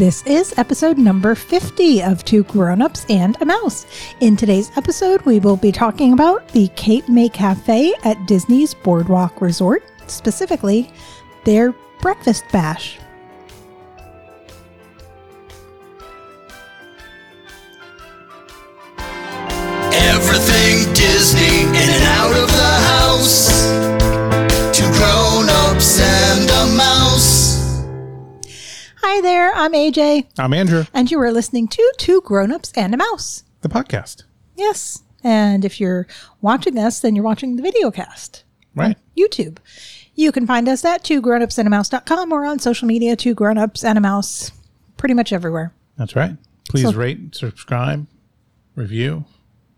This is episode number 50 of Two Grown-Ups and a Mouse. In today's episode, we will be talking about the Cape May Cafe at Disney's Boardwalk Resort, specifically their breakfast bash. Everything Disney in and out of the house. Hi there, I'm AJ, I'm Andrew, and you are listening to Two Grown-Ups and a Mouse. the podcast. Yes, and if you're watching us, then you're watching the video cast. Right. YouTube. You can find us at two grownupsandamouse.com or on social media, two grownups and a mouse, pretty much everywhere. That's right. Please So- rate, subscribe, review.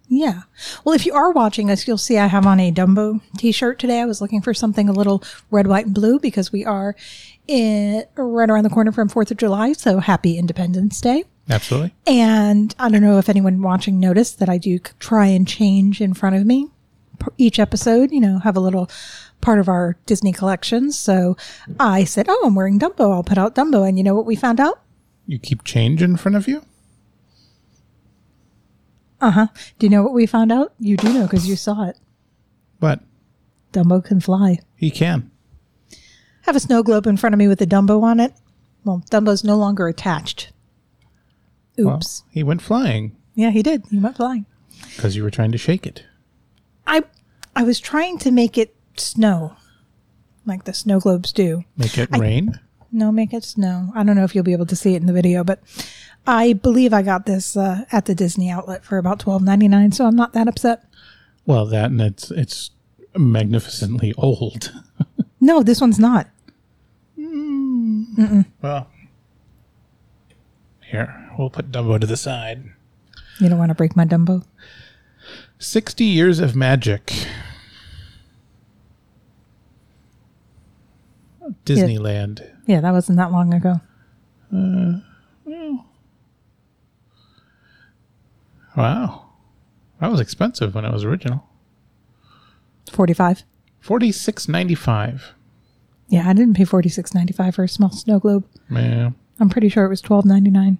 Yeah. Well, if you are watching us, you'll see I have on a Dumbo t shirt today. I was looking for something a little red, white, and blue because we are in, right around the corner from 4th of July. So happy Independence Day. Absolutely. And I don't know if anyone watching noticed that I do try and change in front of me each episode, you know, have a little part of our Disney collections. So I said, Oh, I'm wearing Dumbo. I'll put out Dumbo. And you know what we found out? You keep change in front of you? Uh huh. Do you know what we found out? You do know because you saw it. But Dumbo can fly. he can. Have a snow globe in front of me with a Dumbo on it. Well, Dumbo's no longer attached. Well, Oops. he went flying yeah, he did. He went flying. because you were trying to shake it. I I was trying to make it snow, like the snow globes do. Make it rain. No, make it snow. I don't know if you'll be able to see it in the video, but I believe I got this uh, at the Disney outlet for about twelve ninety nine. So I'm not that upset. Well, that and it's it's magnificently old. No, this one's not. Mm-mm. Well, here, we'll put Dumbo to the side. You don't want to break my Dumbo? 60 Years of Magic. Disneyland. Yeah, yeah that wasn't that long ago. Uh. Wow. That was expensive when it was original. 45. 46.95. Yeah, I didn't pay forty six ninety five for a small snow globe. Yeah, I'm pretty sure it was twelve ninety nine.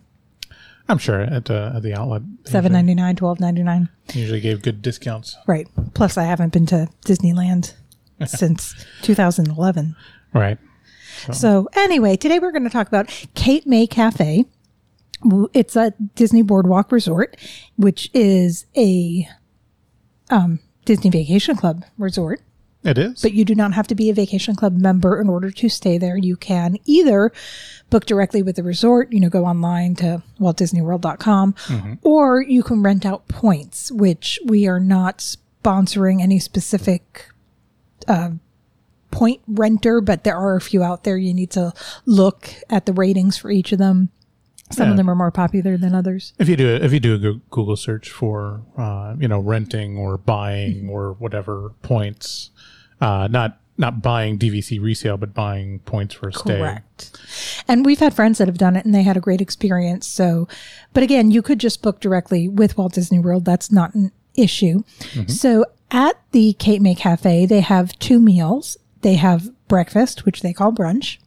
I'm sure at, uh, at the outlet Seven ninety nine, twelve ninety nine. usually, gave good discounts. Right. Plus, I haven't been to Disneyland since 2011. Right. So, anyway, today we're going to talk about Cape May Cafe. It's a Disney Boardwalk Resort, which is a um, Disney Vacation Club resort. It is. But you do not have to be a vacation club member in order to stay there. You can either book directly with the resort, you know, go online to waltdisneyworld.com, or you can rent out points, which we are not sponsoring any specific uh, point renter, but there are a few out there. You need to look at the ratings for each of them. Some of them are more popular than others. if you do if you do a Google search for uh, you know renting or buying or whatever points, uh, not not buying DVC resale, but buying points for a stay. Correct. And we've had friends that have done it and they had a great experience. So, but again, you could just book directly with Walt Disney World. That's not an issue. So at the Cape May Cafe, they have two meals. They have breakfast, which they call brunch.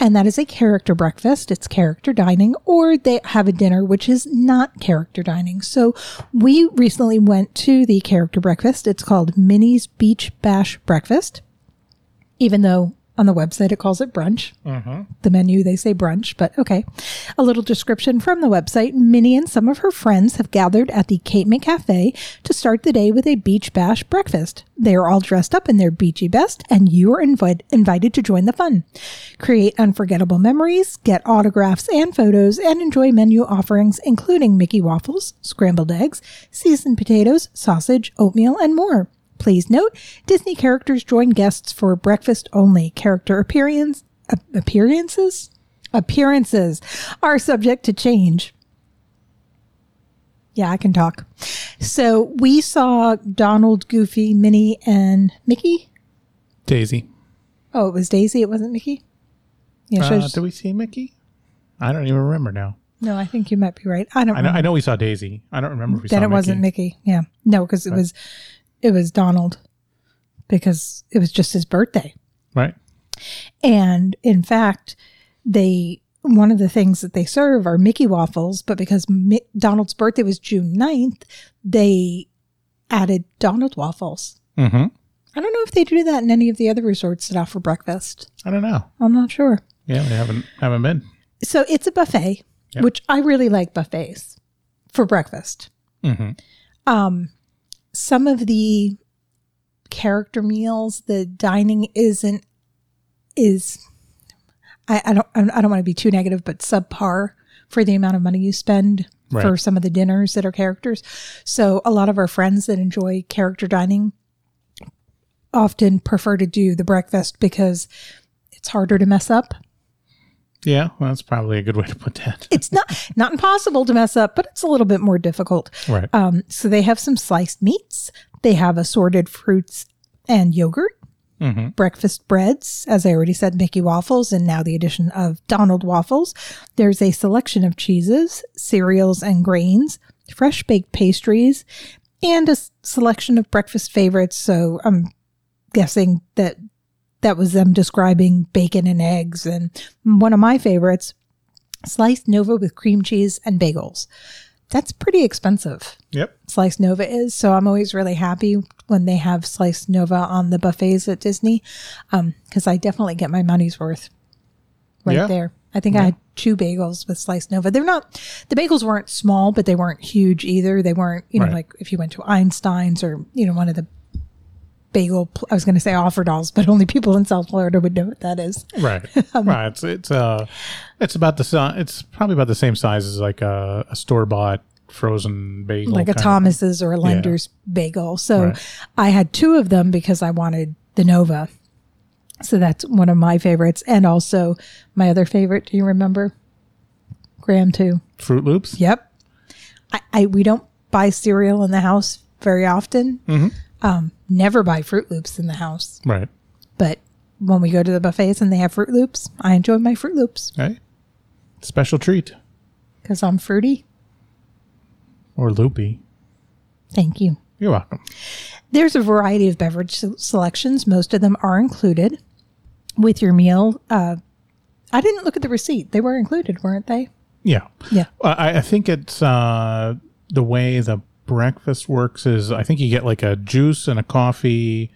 And that is a character breakfast. It's character dining, or they have a dinner, which is not character dining. So we recently went to the character breakfast. It's called Minnie's Beach Bash Breakfast even though on the website it calls it brunch. Mm-hmm. The menu, they say brunch, but okay. A little description from the website Minnie and some of her friends have gathered at the Cape May Cafe to start the day with a beach bash breakfast. They are all dressed up in their beachy best, and you are invi- invited to join the fun. Create unforgettable memories, get autographs and photos, and enjoy menu offerings including Mickey waffles, scrambled eggs, seasoned potatoes, sausage, oatmeal, and more. Please note, Disney characters join guests for breakfast only. Character appearance, ap- appearances, appearances are subject to change. Yeah, I can talk. So we saw Donald, Goofy, Minnie, and Mickey. Daisy. Oh, it was Daisy. It wasn't Mickey. Yeah, Uh, did we see Mickey? I don't even remember now. no, I think you might be right. I don't. I know. I know we saw Daisy. I don't remember if we then saw it wasn't Mickey. Yeah, no, because it was it was Donald because it was just his birthday. Right. And in fact, they one of the things that they serve are Mickey waffles, but because Mi- Donald's birthday was June 9th, they added Donald waffles. Mm-hmm. I don't know if they do that in any of the other resorts that offer breakfast. I don't know. I'm not sure. Yeah, we haven't haven't been. So it's a buffet, Yep. which I really like buffets for breakfast. Mhm. Um, some of the character meals, the dining isn't is. I, I don't. I don't want to be too negative, but subpar for the amount of money you spend for some of the dinners that are characters. So a lot of our friends that enjoy character dining often prefer to do the breakfast because it's harder to mess up. Yeah, well, that's probably a good way to put that. it's not not impossible to mess up, but it's a little bit more difficult. Right. Um, so they have some sliced meats. They have assorted fruits and yogurt, Mhm. breakfast breads, as I already said, Mickey waffles, and now the addition of Donald waffles. There's a selection of cheeses, cereals, and grains, fresh baked pastries, and a selection of breakfast favorites. So I'm guessing that that was them describing bacon and eggs. And one of my favorites, sliced Nova with cream cheese and bagels. That's pretty expensive. Yep. Sliced Nova is. So I'm always really happy when they have sliced Nova on the buffets at Disney um, because I definitely get my money's worth right Yeah. there. I think I had two bagels with sliced Nova. They're not, the bagels weren't small, but they weren't huge either. They weren't, you know, Right. like if you went to Einstein's or, you know, one of the bagel, I was going to say Offerdahl's, but only people in South Florida would know what that is. Right. Um, right. It's it's uh it's about the si- it's probably about the same size as like a, a store bought frozen bagel. like a Thomas's or a Lender's bagel. So Right. I had two of them because I wanted the Nova. So that's one of my favorites. And also my other favorite, do you remember? Graham too. Froot Loops. Yep. I, I we don't buy cereal in the house very often. Um, never buy Froot Loops in the house. Right. But when we go to the buffets and they have Froot Loops, I enjoy my Froot Loops Right. Special treat because I'm fruity. or loopy. Thank you. You're welcome. There's a variety of beverage selections. Most of them are included with your meal. Uh, I didn't look at the receipt. They were included, weren't they? Yeah. Yeah. I, I think it's uh, the way the breakfast works is I think you get like a juice and a coffee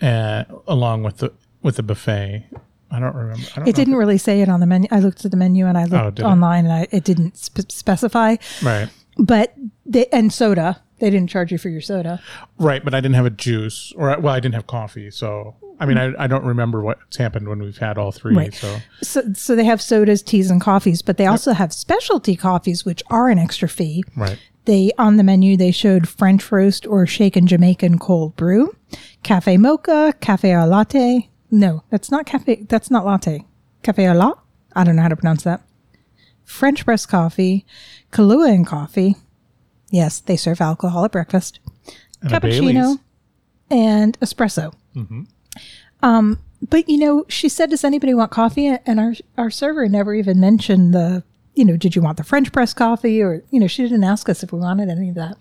uh, along with the with the buffet. I don't remember. I don't It didn't really say it on the menu. I looked at the menu and I Oh, looked it? online and I, it didn't sp- specify. right. But they, and soda. They didn't charge you for your soda. Right, but I didn't have a juice, or well, I didn't have coffee. So, I mean, I, I don't remember what's happened when we've had all three. Right. So, So, so they have sodas, teas, and coffees, but they also have specialty coffees, which are an extra fee. right, They on the menu they showed French roast or shaken Jamaican cold brew, cafe mocha, cafe au latte. No, that's not cafe. That's not latte. Cafe au la. I don't know how to pronounce that. French press coffee, Kahlua and coffee. Yes, they serve alcohol at breakfast. and Cappuccino and espresso. Um, but you know, she said, "Does anybody want coffee?" And our our server never even mentioned the. You know, did you want the French press coffee, or you know, she didn't ask us if we wanted any of that.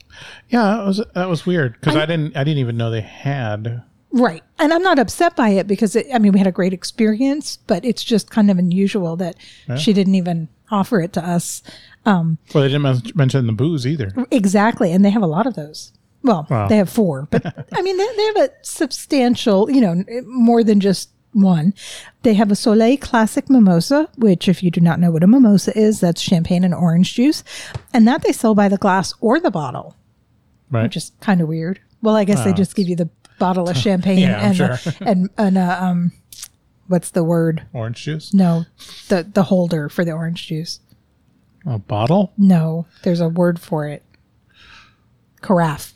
Yeah, that was that was weird because I, didn't I didn't even know they had. Right. And I'm not upset by it because it, I mean, we had a great experience, but it's just kind of unusual that she didn't even offer it to us. Um, well, they didn't mention the booze either. Exactly. And they have a lot of those. Well, Wow. they have four, but I mean, they, they have a substantial, you know, more than just one. They have a Soleil Classic Mimosa, which, if you do not know what a mimosa is, that's champagne and orange juice. And that they sell by the glass or the bottle, Right. which is kind of weird. Well, I guess they just give you the bottle of champagne Yeah, and, a- sure. and, and, uh, um, what's the word? Orange juice. No, the the holder for the orange juice. A bottle. No, there's a word for it. Carafe.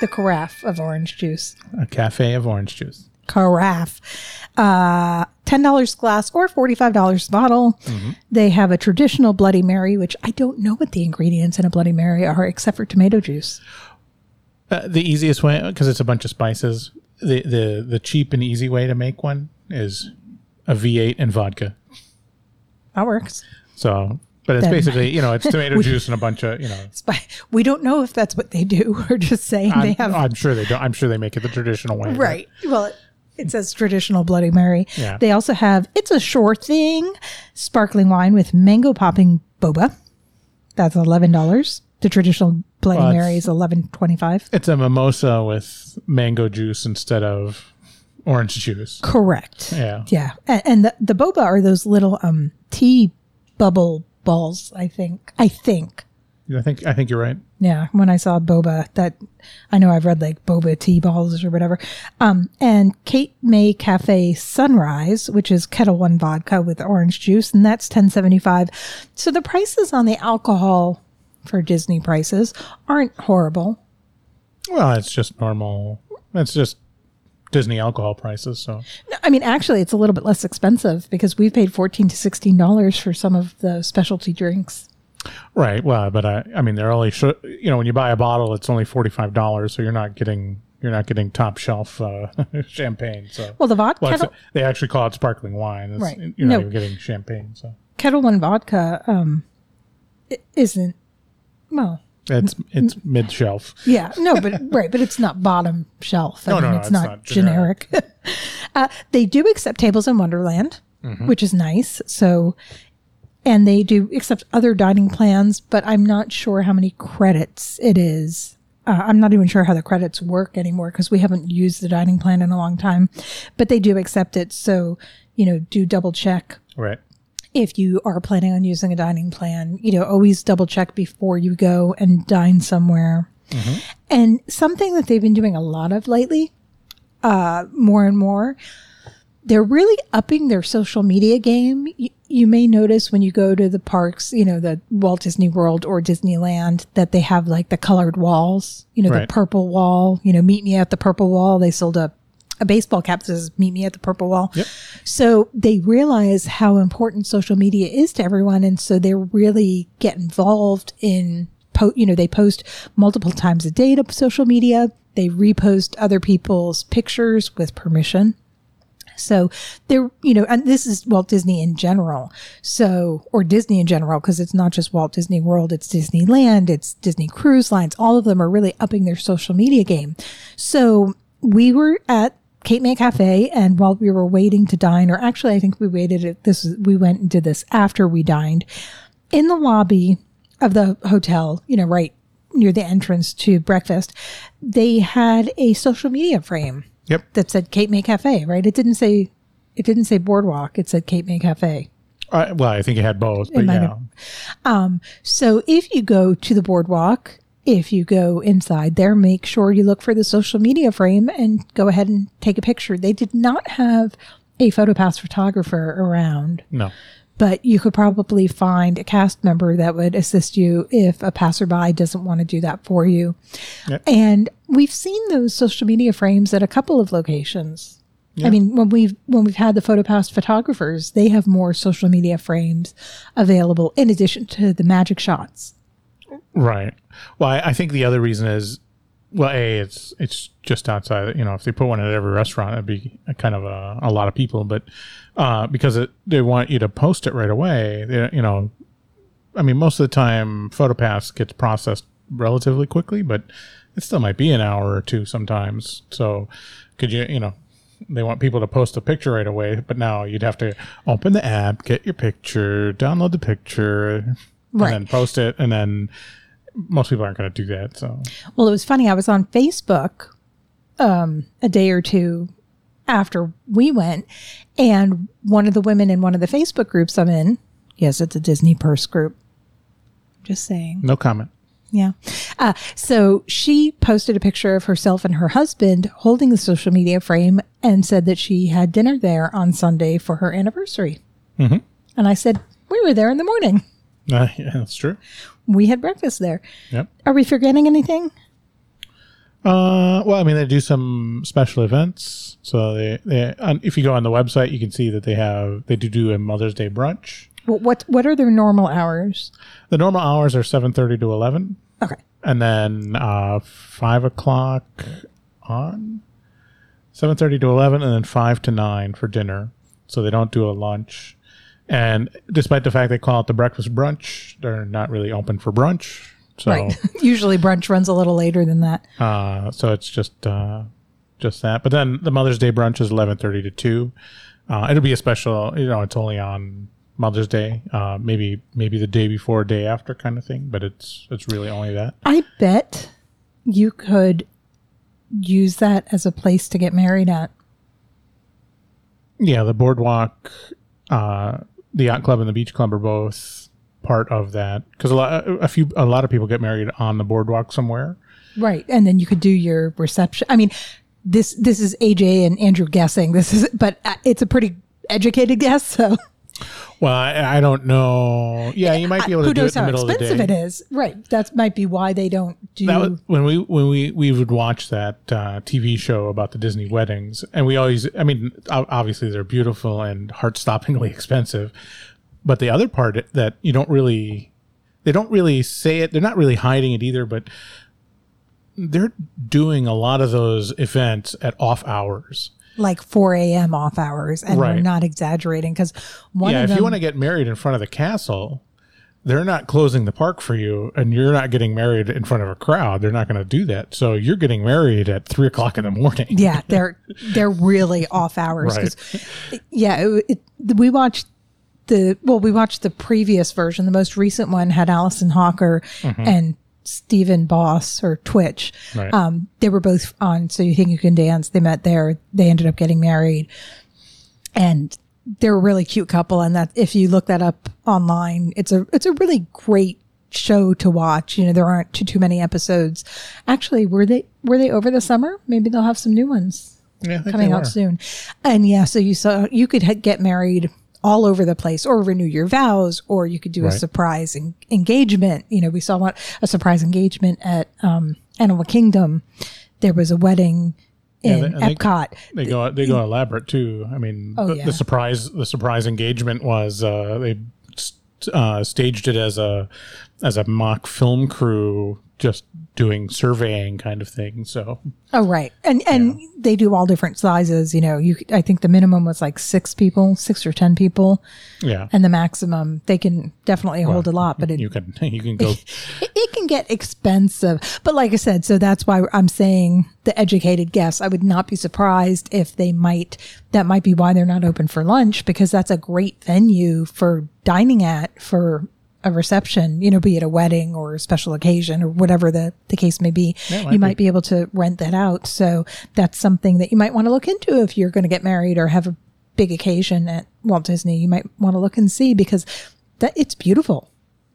The carafe of orange juice. A cafe of orange juice. Carafe. Uh, $10 glass or $45 bottle. They have a traditional Bloody Mary, which I don't know what the ingredients in a Bloody Mary are except for tomato juice. Uh, the easiest way because it's a bunch of spices. The the the cheap and easy way to make one is a V8 and vodka. That works. So, but it's basically you know it's tomato juice and a bunch of you know. But we don't know if that's what they do. We're just saying they I'm, have I'm sure they don't. I'm sure they make it the traditional way. but- Right. Well, it, It says traditional Bloody Mary. Yeah. They also have it's a sure thing sparkling wine with mango popping boba. That's eleven dollars. The traditional Bloody Well, Mary is eleven twenty five. It's a mimosa with mango juice instead of orange juice. Correct. Yeah. Yeah, and, and the, the boba are those little um tea bubble balls. I think. I think. I think I think you're right. Yeah, when I saw boba, that I know I've read like boba tea balls or whatever. Um, and Cape May Cafe Sunrise, which is Ketel One vodka with orange juice, and that's ten seventy five. So the prices on the alcohol for Disney prices aren't horrible. Well, it's just normal. It's just Disney alcohol prices. So No, I mean, actually, it's a little bit less expensive because we've paid fourteen to sixteen dollars for some of the specialty drinks. right. Well, but I I mean they're only sh- you know when you buy a bottle it's only forty five dollars, so you're not getting you're not getting top shelf uh, champagne. So Well, the vodka well, kettle, they actually call it sparkling wine. It's, Right. You're not No. even getting champagne. So Ketel One vodka um, isn't well. It's it's mid shelf. Yeah, no, but right, but it's not bottom shelf. I No, mean, no, it's not, not generic. generic. uh, they do accept Tables in Wonderland, Mm-hmm. which is nice. So, and they do accept other dining plans, but I'm not sure how many credits it is. Uh, I'm not even sure how the credits work anymore because we haven't used the dining plan in a long time. But they do accept it. So, you know, do double check Right. If you are planning on using a dining plan, you know, always double check before you go and dine somewhere. And something that they've been doing a lot of lately, uh, more and more, they're really upping their social media game. You, you may notice when you go to the parks, you know, the Walt Disney World or Disneyland, that they have like the colored walls, you know, the purple wall, you know, meet me at the purple wall. They sold a, a baseball cap that says meet me at the purple wall. Yep. So they realize how important social media is to everyone. And so they really get involved in, po- you know, they post multiple times a day to social media. They repost other people's pictures with permission. So they're, you know, and this is Walt Disney in general. So, or Disney in general, because it's not just Walt Disney World, it's Disneyland, it's Disney Cruise Lines. All of them are really upping their social media game. So we were at Cape May Cafe, and while we were waiting to dine, or actually, I think we waited. At, this we went and did this after we dined in the lobby of the hotel. You know, right near the entrance to breakfast. They had a social media frame Yep. that said Cape May Cafe, right? It didn't say it didn't say Boardwalk. It said Cape May Cafe. Uh, well, I think it had both, but yeah. have- So if you go to the boardwalk, if you go inside there, make sure you look for the social media frame and go ahead and take a picture. They did not have a PhotoPass photographer around, No. but you could probably find a cast member that would assist you if a passerby doesn't want to do that for you. Yep. And we've seen those social media frames at a couple of locations. I mean, when we've when we've had the PhotoPass photographers, they have more social media frames available in addition to the magic shots. Right. Well, I, I think the other reason is, well, a it's it's just outside. You know, if they put one at every restaurant, it'd be a kind of a, a lot of people. But uh, because it, they want you to post it right away, they, you know, I mean, most of the time, PhotoPass gets processed relatively quickly, but it still might be an hour or two sometimes. So, could you, you know, they want people to post a picture right away, but now you'd have to open the app, get your picture, download the picture, Right. and then post it, and then most people aren't going to do that. So, Well, it was funny. I was on Facebook um, a day or two after we went, and one of the women in one of the Facebook groups I'm in, yes, it's a Disney Purse group. Just saying. no comment. Yeah. Uh, so she posted a picture of herself and her husband holding the social media frame and said that she had dinner there on Sunday for her anniversary. Mm-hmm. And I said, We were there in the morning. Uh, yeah, that's true. We had breakfast there. Yep. Are we forgetting anything? Uh, well, I mean, they do some special events. So they, they, on, if you go on the website, you can see that they have, they do do a Mother's Day brunch. What what, what are their normal hours? The normal hours are seven thirty to eleven, Okay. and then uh, five o'clock on, seven thirty to eleven, and then five to nine for dinner. So they don't do a lunch. And despite the fact they call it the breakfast brunch, they're not really open for brunch. So, Right. Usually brunch runs a little later than that. uh, so it's just uh, just that. But then the Mother's Day brunch is eleven thirty to two. Uh, it'll be a special. You know, it's only on Mother's Day. Uh, maybe maybe the day before, day after, kind of thing. But it's it's really only that. I bet you could use that as a place to get married at. Yeah, the boardwalk, uh, the yacht club, and the beach club are both part of that because a lot a few a lot of people get married on the boardwalk somewhere. Right. And then you could do your reception. I mean, this this is AJ and Andrew guessing. This is but uh, it's a pretty educated guess, so Well, I, I don't know. Yeah, you might be able to who do it knows in the how middle of the expensive it is. Right. That might be why they don't do That was when we when we we would watch that uh, TV show about the Disney weddings, and we always, I mean, obviously they're beautiful and heart-stoppingly expensive, but the other part that you don't really, they don't really say it. They're not really hiding it either, but they're doing a lot of those events at off hours. Like 4 a.m. off hours, and we're Right. not exaggerating because one yeah, if them. you want to get married in front of the castle. They're not closing the park for you, and you're not getting married in front of a crowd. They're not going to do that. So you're getting married at three o'clock in the morning. yeah, they're they're really off hours. 'cause- yeah, it, it, we watched the well, we watched the previous version. The most recent one had Allison Holker mm-hmm. and Stephen Boss or Twitch. Right. Um, they were both on So You Think You Can Dance. They met there. They ended up getting married, and they're a really cute couple. And that if you look that up online, it's a it's a really great show to watch. You know, there aren't too too many episodes. Actually, were they were they over the summer? Maybe they'll have some new ones Yeah, coming out soon. And yeah, so you saw you could ha- get married all over the place or renew your vows or you could do a surprise en- engagement. You know, we saw one, a surprise engagement at um Animal Kingdom. There was a wedding Yeah, in they- and they- Epcot. They go they go elaborate too. I mean, Oh, the, yeah. the surprise the surprise engagement was uh, they uh, staged it as a as a mock film crew just doing surveying kind of thing. So Oh right, and and they do all different sizes. You know, you I think the minimum was like six people, six or ten people, yeah, and the maximum they can definitely hold a lot. But it, you can you can go. it, it can get expensive. But like I said, so that's why I'm saying the educated guess. I would not be surprised if they might, that might be why they're not open for lunch because that's a great venue for dining at for a reception, you know, be it a wedding or a special occasion or whatever the, the case may be. Yeah, might you might be able to rent that out. So that's something that you might want to look into if you're going to get married or have a big occasion at Walt Disney. You might want to look and see because that it's beautiful.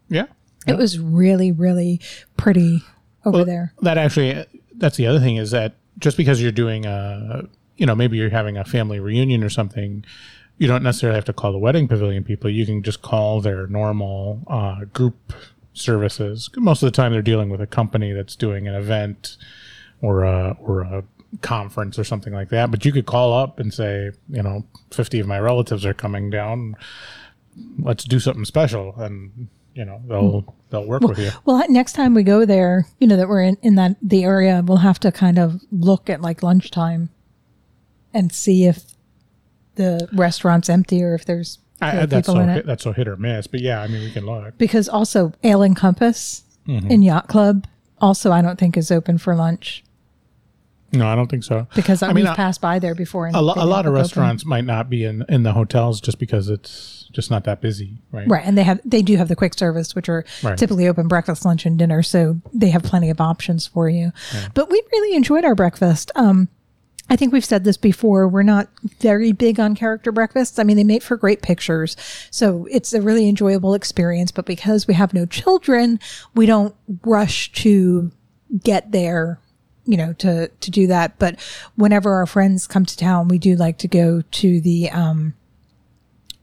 yeah, It was really, really pretty over there. that actually that's the other thing is that just because you're doing a you know maybe you're having a family reunion or something you don't necessarily have to call the wedding pavilion people. You can just call their normal uh, group services. Most of the time they're dealing with a company that's doing an event or a or a conference or something like that. But you could call up and say you know 50 of my relatives are coming down. Let's do something special. And you know they'll they'll work with you. Well, next time we go there, you know that we're in, in that the area, we'll have to kind of look at like lunchtime and see if the restaurant's empty or if there's I, that's people so in hit, it. that's so hit or miss, but yeah, I mean we can look. Because also Ale and Compass Mm-hmm. in Yacht Club also I don't think is open for lunch No, I don't think so. because I we've mean, passed by there before. And a, lo- a lot of open. restaurants might not be in in the hotels just because it's just not that busy, right? Right, and they have they do have the quick service, which are Right. typically open breakfast, lunch, and dinner, so they have plenty of options for you. But we really enjoyed our breakfast. Um, I think we've said this before. We're not very big on character breakfasts. I mean, they make for great pictures, so it's a really enjoyable experience. But because we have no children, we don't rush to get there you know to to do that but whenever our friends come to town we do like to go to the um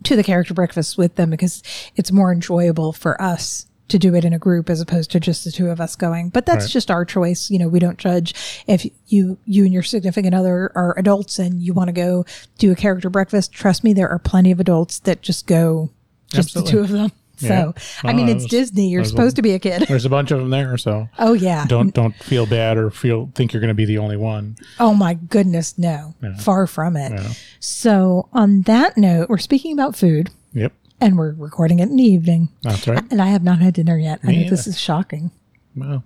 to the character breakfast with them because it's more enjoyable for us to do it in a group as opposed to just the two of us going. But that's Right. just our choice. You know, we don't judge if you you and your significant other are adults and you want to go do a character breakfast. Trust me, there are plenty of adults that just go just the two of them. So, Yeah. I mean, Well, it's Disney. You're supposed to be a kid. There's a bunch of them there, so Oh yeah. don't don't feel bad or feel think you're going to be the only one. Oh my goodness, no. Yeah. Far from it. Yeah. So, on that note, we're speaking about food Yep, and we're recording it in the evening. that's right. And I have not had dinner yet. I Me think this is shocking. Well,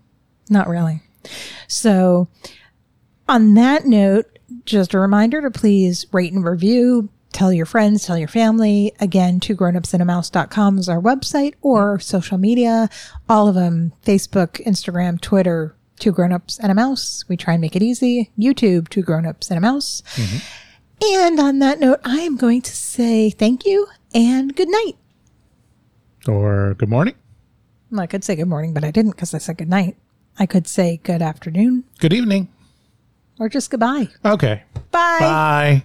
Not really. So, on that note, just a reminder to please rate and review, tell your friends, tell your family. Again, two grownupsandmouse.com is our website or social media, all of them Facebook, Instagram, Twitter, two grownups and a mouse. We try and make it easy. YouTube, two grownups and a mouse. Mm-hmm. And on that note, I am going to say thank you and good night. Or good morning, Well, I could say good morning, but I didn't because I said good night. I could say good afternoon good evening. or just goodbye. Okay. Bye. Bye.